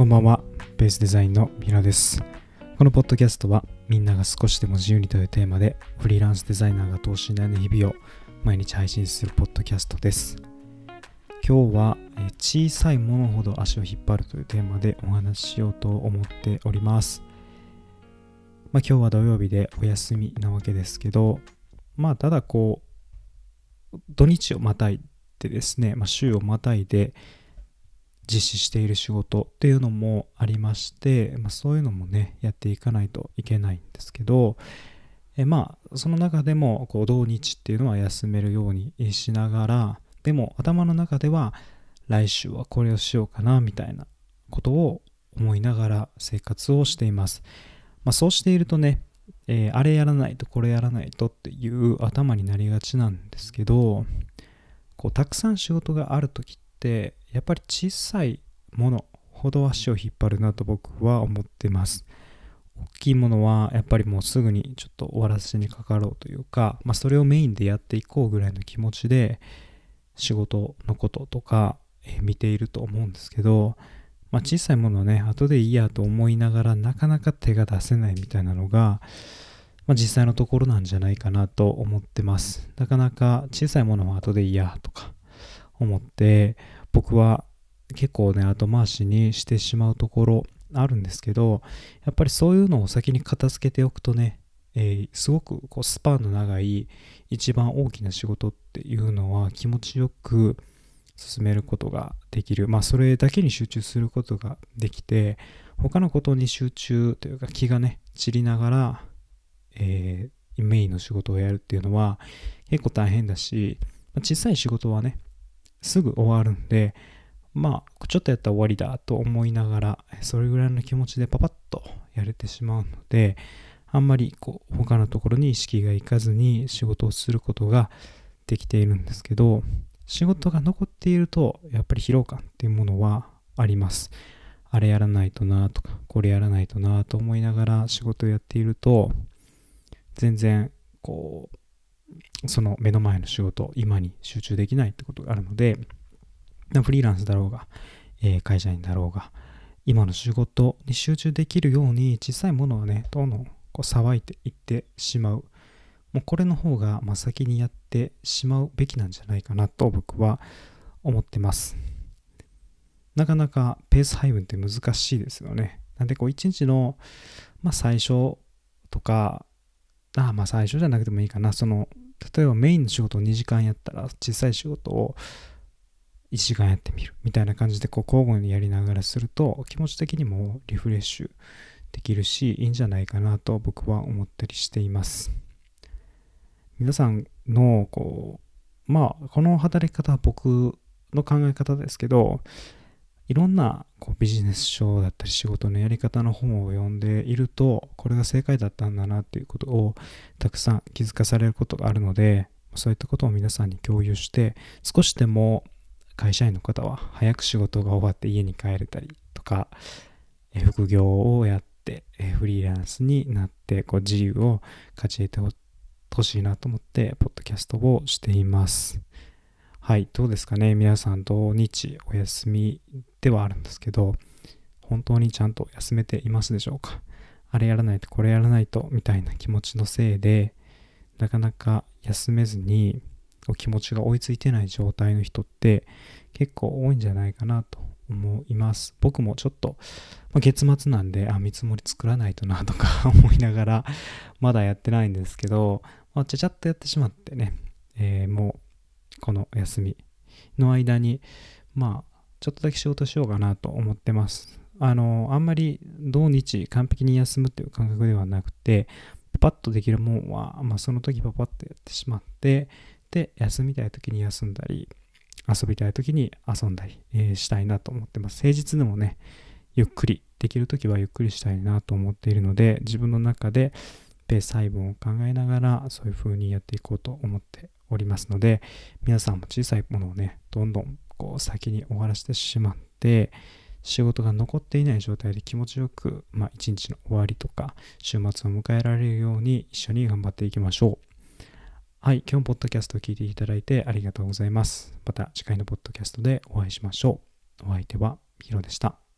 こんばんは、ベースデザインのミラです。このポッドキャストは、みんなが少しでも自由にというテーマで、フリーランスデザイナーが等身大の日々を毎日配信するポッドキャストです。今日は、小さいものほど足を引っ張るというテーマでお話ししようと思っております。まあ、今日は土曜日でお休みなわけですけど、まあ、ただこう、土日をまたいでですね、まあ、週をまたいで、実施している仕事っていうのもありまして、まあ、そういうのもねやっていかないといけないんですけどえまあその中でもこう土日っていうのは休めるようにしながらでも頭の中では来週はこれをしようかなみたいなことを思いながら生活をしています、まあ、そうしているとね、えー、あれやらないとこれやらないとっていう頭になりがちなんですけどこうたくさん仕事がある時ってやっぱり小さいものほど足を引っ張るなと僕は思ってます。大きいものはやっぱりもうすぐにちょっと終わらせにかかろうというか、まあ、それをメインでやっていこうぐらいの気持ちで仕事のこととか、見ていると思うんですけど、まあ、小さいものはね後でいいやと思いながらなかなか手が出せないみたいなのが、まあ、実際のところなんじゃないかなと思ってますなかなか小さいものは後でいいやとか思って僕は結構ね後回しにしてしまうところあるんですけどやっぱりそういうのを先に片付けておくとね、えー、すごくこうスパンの長い一番大きな仕事っていうのは気持ちよく進めることができる。まあそれだけに集中することができて他のことに集中というか気がね散りながら、えー、メインの仕事をやるっていうのは結構大変だし、まあ、小さい仕事はねすぐ終わるんで、まあ、ちょっとやったら終わりだと思いながら、それぐらいの気持ちでパパッとやれてしまうので、あんまりこう他のところに意識がいかずに仕事をすることができているんですけど、仕事が残っていると、やっぱり疲労感っていうものはあります。あれやらないとなとか、これやらないとなと思いながら仕事をやっていると、全然こうその目の前の仕事、今に集中できないってことがあるので、フリーランスだろうが、えー、会社員だろうが、今の仕事に集中できるように小さいものはね、どんどんこう騒いでいってしまう。もうこれの方が真っ先にやってしまうべきなんじゃないかなと僕は思ってます。なかなかペース配分って難しいですよね。なんでこう一日の、まあ、最初とか、あまあ最初じゃなくてもいいかな、その例えばメインの仕事を2時間やったら小さい仕事を1時間やってみる。みたいな感じでこう交互にやりながらすると気持ち的にもリフレッシュできるしいいんじゃないかなと僕は思ったりしています。皆さんのこうまあこの働き方は僕の考え方ですけどいろんなこうビジネス書だったり仕事のやり方の本を読んでいるとこれが正解だったんだなっていうことをたくさん気づかされることがあるのでそういったことを皆さんに共有して少しでも会社員の方は早く仕事が終わって家に帰れたりとか副業をやってフリーランスになってこう自由を勝ち得てほしいなと思ってポッドキャストをしています。はい、どうですかね？皆さん土日お休みではあるんですけど、本当にちゃんと休めていますでしょうか？あれやらないとこれやらないとみたいな気持ちのせいで、なかなか休めずにお気持ちが追いついてない状態の人って結構多いんじゃないかなと思います。僕もちょっと、まあ、月末なんで、あ、見積もり作らないとなとか 思いながら、まだやってないんですけど、まあ、ちゃちゃっとやってしまってね、えー、もうこの休みの間に、まあ、ちょっとだけ仕事しようかなと思ってます。あの、あんまり土日完璧に休むっていう感覚ではなくて、パパッとできるもんは、まあ、その時パパッとやってしまって、で、休みたい時に休んだり、遊びたい時に遊んだり、えー、したいなと思ってます。平日でもね、ゆっくり、できる時はゆっくりしたいなと思っているので、自分の中でペース配分を考えながら、そういう風にやっていこうと思っておりますので、皆さんも小さいものをね、どんどんこう先に終わらせてしまって、仕事が残っていない状態で気持ちよく、まあ、一日の終わりとか、週末を迎えられるように一緒に頑張っていきましょう。はい、今日もポッドキャストを聞いていただいてありがとうございます。また次回のポッドキャストでお会いしましょう。お相手はヒロでした。